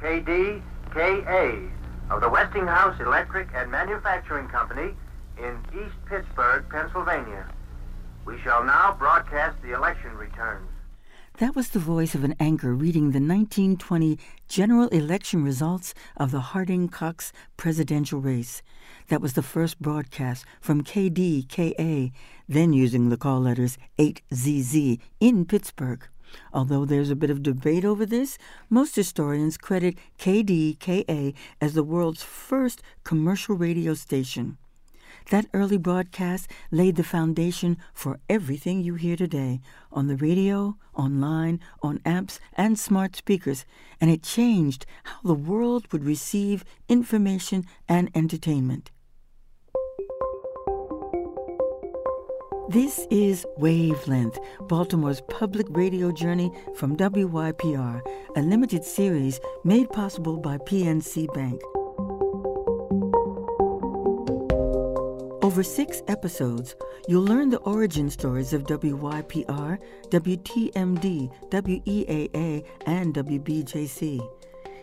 KDKA of the Westinghouse Electric and Manufacturing Company in East Pittsburgh, Pennsylvania. We shall now broadcast the election returns. That was the voice of an anchor reading the 1920 general election results of the Harding Cox presidential race. That was the first broadcast from KDKA, then using the call letters 8ZZ in Pittsburgh. Although there's a bit of debate over this, most historians credit KDKA as the world's first commercial radio station. That early broadcast laid the foundation for everything you hear today on the radio, online, on apps, and smart speakers, and it changed how the world would receive information and entertainment. This is Wavelength, Baltimore's public radio journey from WYPR, a limited series made possible by PNC Bank. Over six episodes, you'll learn the origin stories of WYPR, WTMD, WEAA, and WBJC.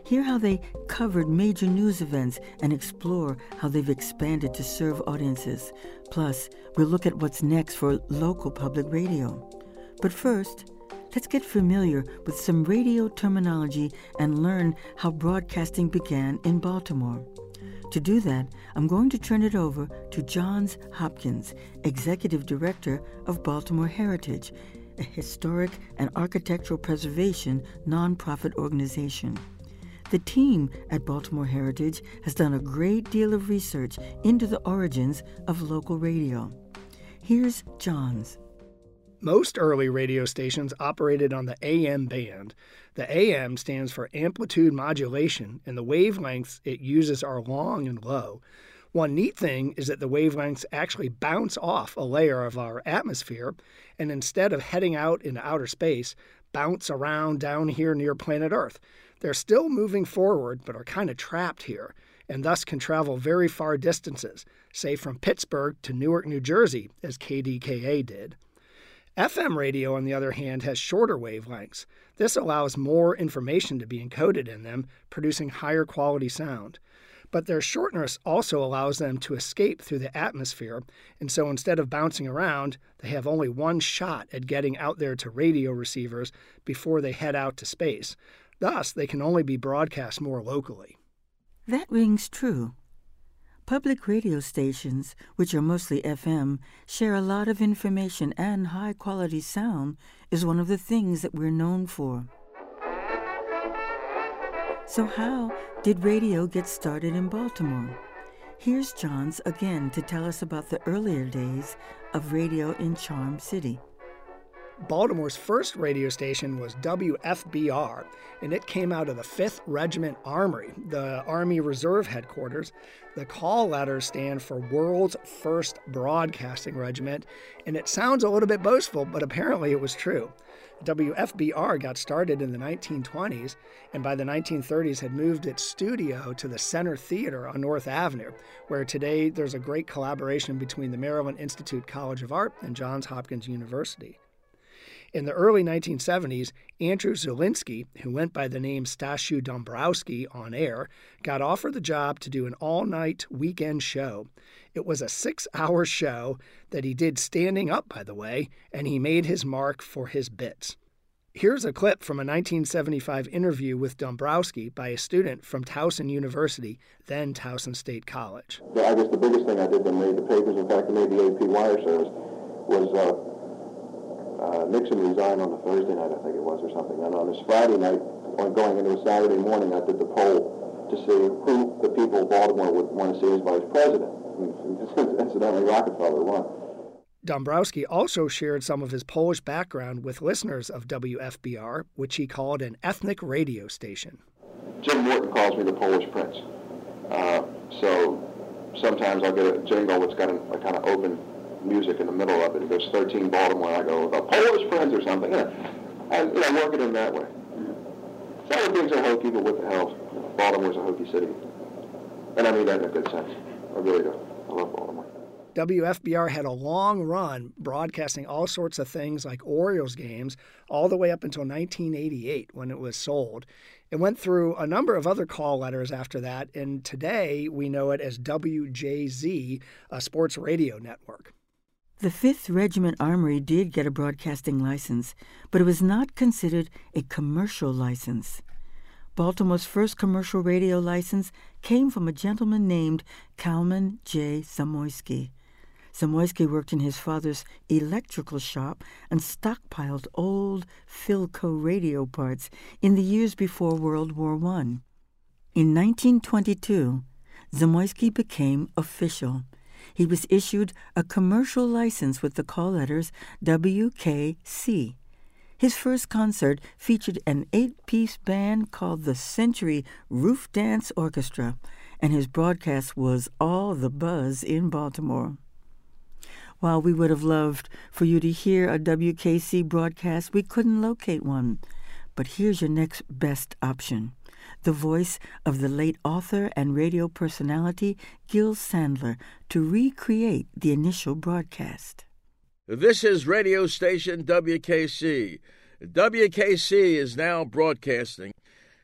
Hear how they covered major news events and explore how they've expanded to serve audiences. Plus, we'll look at what's next for local public radio. But first, let's get familiar with some radio terminology and learn how broadcasting began in Baltimore. To do that, I'm going to turn it over to Johns Hopkins, Executive Director of Baltimore Heritage, a historic and architectural preservation nonprofit organization. The team at Baltimore Heritage has done a great deal of research into the origins of local radio. Here's Johns. Most early radio stations operated on the AM band. The AM stands for amplitude modulation, and the wavelengths it uses are long and low. One neat thing is that the wavelengths actually bounce off a layer of our atmosphere, and instead of heading out into outer space, bounce around down here near planet Earth. They're still moving forward, but are kind of trapped here, and thus can travel very far distances, say from Pittsburgh to Newark, New Jersey, as KDKA did. FM radio, on the other hand, has shorter wavelengths. This allows more information to be encoded in them, producing higher quality sound. But their shortness also allows them to escape through the atmosphere, and so instead of bouncing around, they have only one shot at getting out there to radio receivers before they head out to space. Thus, they can only be broadcast more locally. That rings true. Public radio stations, which are mostly FM, share a lot of information and high quality sound is one of the things that we're known for. So, how did radio get started in Baltimore? Here's Johns again to tell us about the earlier days of radio in Charm City. Baltimore's first radio station was WFBR, and it came out of the 5th Regiment Armory, the Army Reserve headquarters. The call letters stand for World's First Broadcasting Regiment, and it sounds a little bit boastful, but apparently it was true. WFBR got started in the 1920s, and by the 1930s had moved its studio to the Center Theater on North Avenue, where today there's a great collaboration between the Maryland Institute College of Art and Johns Hopkins University. In the early 1970s, Andrew Zulinski, who went by the name Stashu Dombrowski on air, got offered the job to do an all night weekend show. It was a six hour show that he did standing up, by the way, and he made his mark for his bits. Here's a clip from a 1975 interview with Dombrowski by a student from Towson University, then Towson State College. I guess the biggest thing I did that made the papers, in fact, made the AP wire service, was uh, uh, Nixon resigned on a Thursday night, I think it was, or something. And on this Friday night, on going into a Saturday morning, I did the poll to see who the people of Baltimore would want to see as vice president. Incidentally, Rockefeller won. Dombrowski also shared some of his Polish background with listeners of WFBR, which he called an ethnic radio station. Jim Morton calls me the Polish Prince. Uh, so sometimes I'll get a jingle that's got a, a kind of open music in the middle of it. It goes 13 Baltimore, I go, the Polish friends or something. You know, and you know, work it in that way. Some of the things are hokey, but what the hell? Baltimore's a hokey city. And I mean that in a good sense. I really do. I love Baltimore. WFBR had a long run broadcasting all sorts of things like Orioles games all the way up until 1988 when it was sold. It went through a number of other call letters after that, and today we know it as WJZ, a sports radio network. The 5th Regiment Armory did get a broadcasting license, but it was not considered a commercial license. Baltimore's first commercial radio license came from a gentleman named Calman J. Zamoiski. Zamoiski worked in his father's electrical shop and stockpiled old Philco radio parts in the years before World War I. In 1922, Zamoiski became official. He was issued a commercial license with the call letters WKC. His first concert featured an eight piece band called the Century Roof Dance Orchestra, and his broadcast was all the buzz in Baltimore. While we would have loved for you to hear a WKC broadcast, we couldn't locate one. But here's your next best option the voice of the late author and radio personality Gil Sandler to recreate the initial broadcast. This is radio station WKC. WKC is now broadcasting.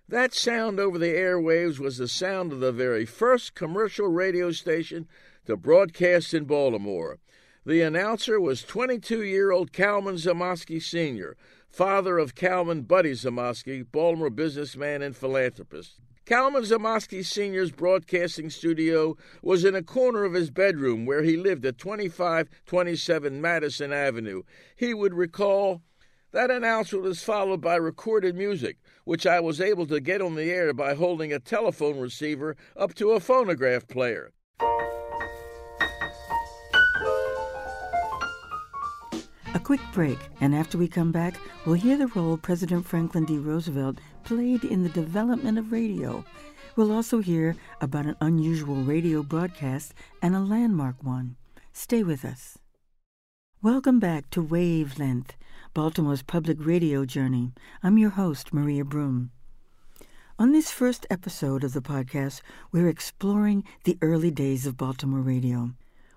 That sound over the airwaves was the sound of the very first commercial radio station to broadcast in Baltimore. The announcer was 22 year old Calman Zamoiski Sr., father of Calman Buddy Zamoiski, Baltimore businessman and philanthropist. Calman Zamoiski Sr.'s broadcasting studio was in a corner of his bedroom where he lived at 2527 Madison Avenue. He would recall that announcement was followed by recorded music, which I was able to get on the air by holding a telephone receiver up to a phonograph player. Quick break, and after we come back, we'll hear the role President Franklin D. Roosevelt played in the development of radio. We'll also hear about an unusual radio broadcast and a landmark one. Stay with us. Welcome back to Wavelength, Baltimore's public radio journey. I'm your host, Maria Broom. On this first episode of the podcast, we're exploring the early days of Baltimore radio.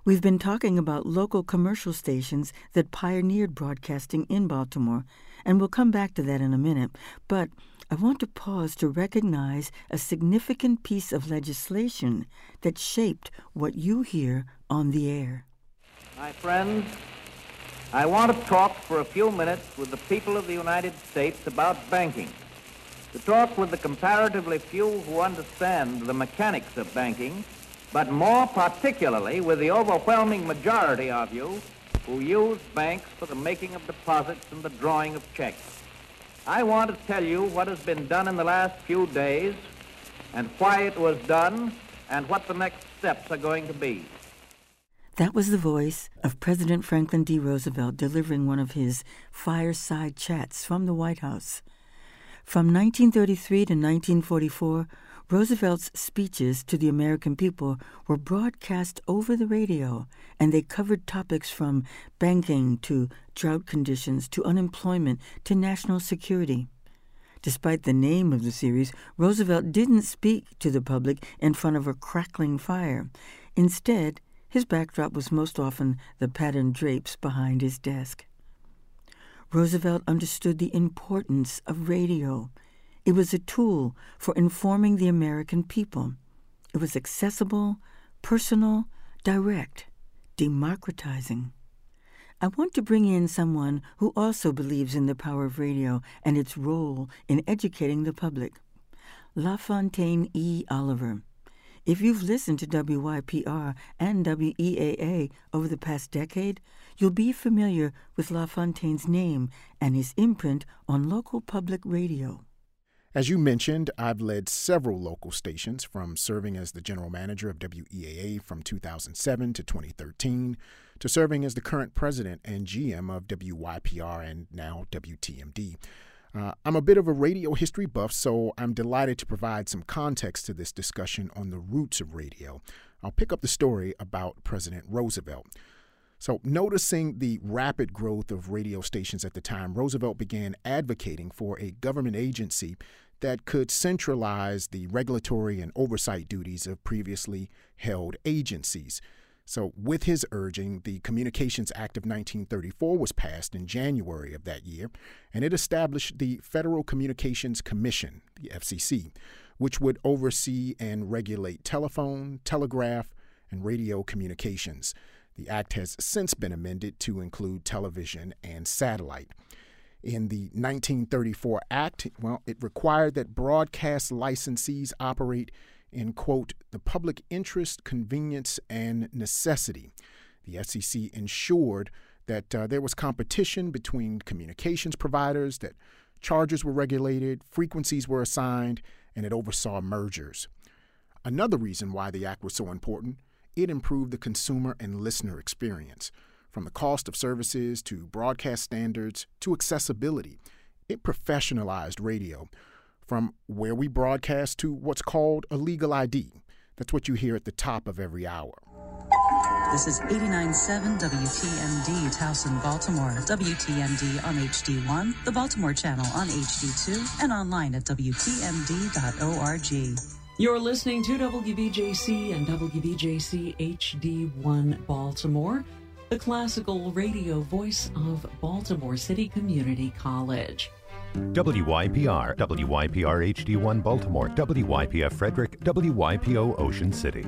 We've been talking about local commercial stations that pioneered broadcasting in Baltimore, and we'll come back to that in a minute. But I want to pause to recognize a significant piece of legislation that shaped what you hear on the air. My friends, I want to talk for a few minutes with the people of the United States about banking. To talk with the comparatively few who understand the mechanics of banking but more particularly with the overwhelming majority of you who use banks for the making of deposits and the drawing of checks. I want to tell you what has been done in the last few days and why it was done and what the next steps are going to be. That was the voice of President Franklin D. Roosevelt delivering one of his fireside chats from the White House. From 1933 to 1944, Roosevelt's speeches to the American people were broadcast over the radio, and they covered topics from banking to drought conditions to unemployment to national security. Despite the name of the series, Roosevelt didn't speak to the public in front of a crackling fire. Instead, his backdrop was most often the patterned drapes behind his desk. Roosevelt understood the importance of radio. It was a tool for informing the American people. It was accessible, personal, direct, democratizing. I want to bring in someone who also believes in the power of radio and its role in educating the public. LaFontaine E. Oliver. If you've listened to WYPR and WEAA over the past decade, you'll be familiar with LaFontaine's name and his imprint on local public radio. As you mentioned, I've led several local stations from serving as the general manager of WEAA from 2007 to 2013 to serving as the current president and GM of WYPR and now WTMD. Uh, I'm a bit of a radio history buff, so I'm delighted to provide some context to this discussion on the roots of radio. I'll pick up the story about President Roosevelt. So, noticing the rapid growth of radio stations at the time, Roosevelt began advocating for a government agency that could centralize the regulatory and oversight duties of previously held agencies. So, with his urging, the Communications Act of 1934 was passed in January of that year, and it established the Federal Communications Commission, the FCC, which would oversee and regulate telephone, telegraph, and radio communications. The act has since been amended to include television and satellite. In the 1934 Act, well, it required that broadcast licensees operate in, quote, the public interest, convenience, and necessity. The FCC ensured that uh, there was competition between communications providers, that charges were regulated, frequencies were assigned, and it oversaw mergers. Another reason why the act was so important, it improved the consumer and listener experience. From the cost of services to broadcast standards to accessibility, it professionalized radio from where we broadcast to what's called a legal ID. That's what you hear at the top of every hour. This is 89.7 WTMD, Towson, Baltimore. WTMD on HD1, the Baltimore channel on HD2, and online at WTMD.org. You're listening to WBJC and WBJC HD1 Baltimore, the classical radio voice of Baltimore City Community College. WYPR, WYPR HD1 Baltimore, WYPF Frederick, WYPO Ocean City.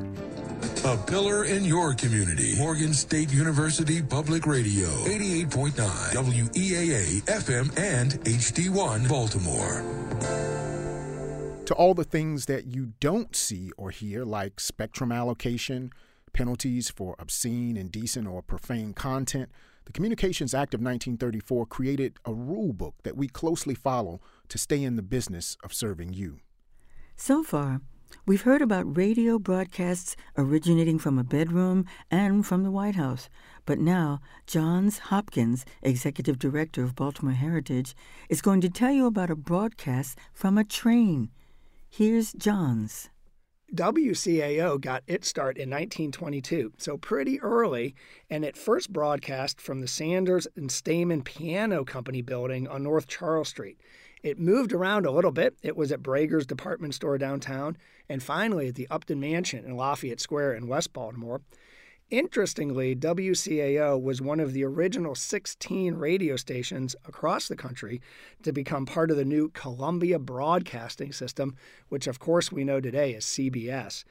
A pillar in your community. Morgan State University Public Radio. 88.9 WEAA FM and HD1 Baltimore. To all the things that you don't see or hear, like spectrum allocation, penalties for obscene, indecent, or profane content, the Communications Act of 1934 created a rule book that we closely follow to stay in the business of serving you. So far, we've heard about radio broadcasts originating from a bedroom and from the White House. But now, Johns Hopkins, Executive Director of Baltimore Heritage, is going to tell you about a broadcast from a train. Here's Johns. WCAO got its start in 1922, so pretty early, and it first broadcast from the Sanders and Stayman Piano Company building on North Charles Street. It moved around a little bit. It was at Brager's department store downtown, and finally at the Upton Mansion in Lafayette Square in West Baltimore. Interestingly, WCAO was one of the original 16 radio stations across the country to become part of the new Columbia Broadcasting System, which of course we know today as CBS.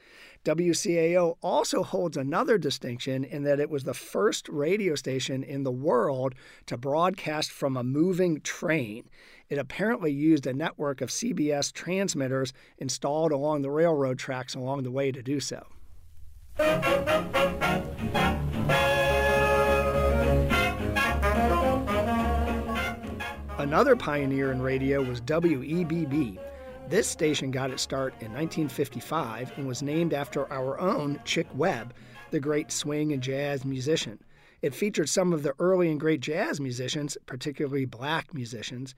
WCAO also holds another distinction in that it was the first radio station in the world to broadcast from a moving train. It apparently used a network of CBS transmitters installed along the railroad tracks along the way to do so. Another pioneer in radio was WEBB. This station got its start in 1955 and was named after our own Chick Webb, the great swing and jazz musician. It featured some of the early and great jazz musicians, particularly black musicians.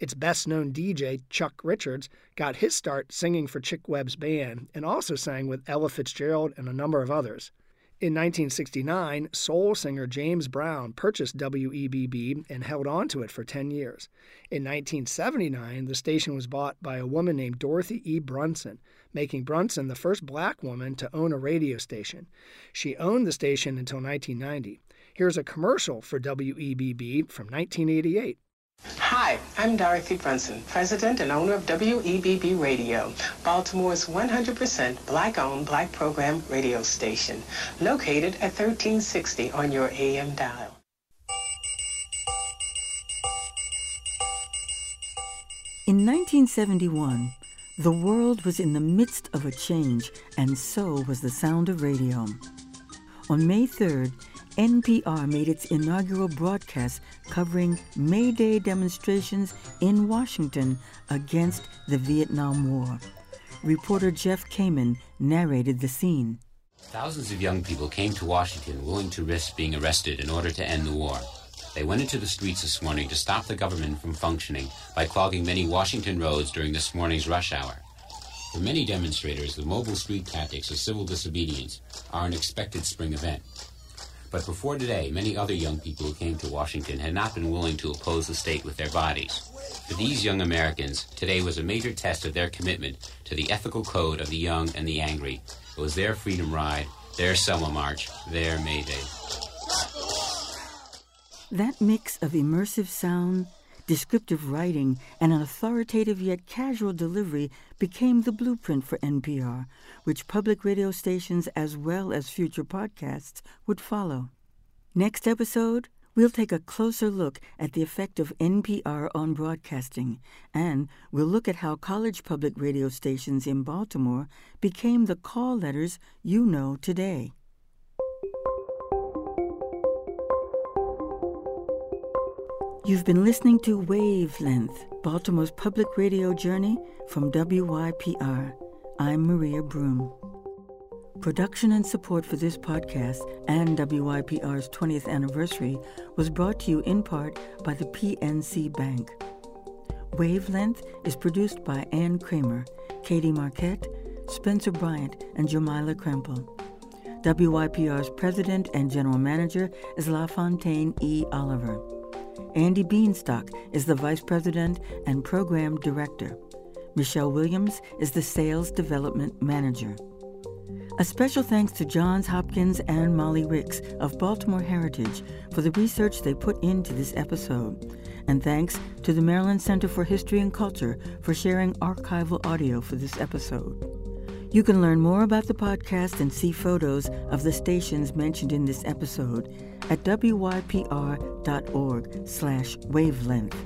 Its best known DJ, Chuck Richards, got his start singing for Chick Webb's band and also sang with Ella Fitzgerald and a number of others. In 1969, soul singer James Brown purchased WEBB and held on to it for 10 years. In 1979, the station was bought by a woman named Dorothy E. Brunson, making Brunson the first black woman to own a radio station. She owned the station until 1990. Here's a commercial for WEBB from 1988. Hi, I'm Dorothy Brunson, president and owner of WEBB Radio, Baltimore's 100% black-owned, black-program radio station, located at 1360 on your AM dial. In 1971, the world was in the midst of a change, and so was the sound of radio. On May 3rd, NPR made its inaugural broadcast covering May Day demonstrations in Washington against the Vietnam War. Reporter Jeff Kamen narrated the scene. Thousands of young people came to Washington willing to risk being arrested in order to end the war. They went into the streets this morning to stop the government from functioning by clogging many Washington roads during this morning's rush hour. For many demonstrators, the mobile street tactics of civil disobedience are an expected spring event. But before today, many other young people who came to Washington had not been willing to oppose the state with their bodies. For these young Americans, today was a major test of their commitment to the ethical code of the young and the angry. It was their freedom ride, their Selma March, their May Day. That mix of immersive sound, descriptive writing, and an authoritative yet casual delivery became the blueprint for NPR, which public radio stations as well as future podcasts would follow. Next episode, we'll take a closer look at the effect of NPR on broadcasting, and we'll look at how college public radio stations in Baltimore became the call letters you know today. You've been listening to Wavelength, Baltimore's public radio journey from WYPR. I'm Maria Broom. Production and support for this podcast and WYPR's 20th anniversary was brought to you in part by the PNC Bank. Wavelength is produced by Ann Kramer, Katie Marquette, Spencer Bryant, and Jamila Krempel. WYPR's president and general manager is LaFontaine E. Oliver. Andy Bienstock is the vice president and program director. Michelle Williams is the sales development manager. A special thanks to Johns Hopkins and Molly Ricks of Baltimore Heritage for the research they put into this episode. And thanks to the Maryland Center for History and Culture for sharing archival audio for this episode. You can learn more about the podcast and see photos of the stations mentioned in this episode at wypr.org slash wavelength.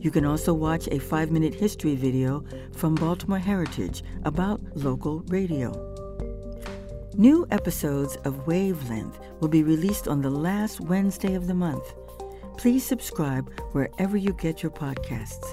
You can also watch a five-minute history video from Baltimore Heritage about local radio. New episodes of Wavelength will be released on the last Wednesday of the month. Please subscribe wherever you get your podcasts.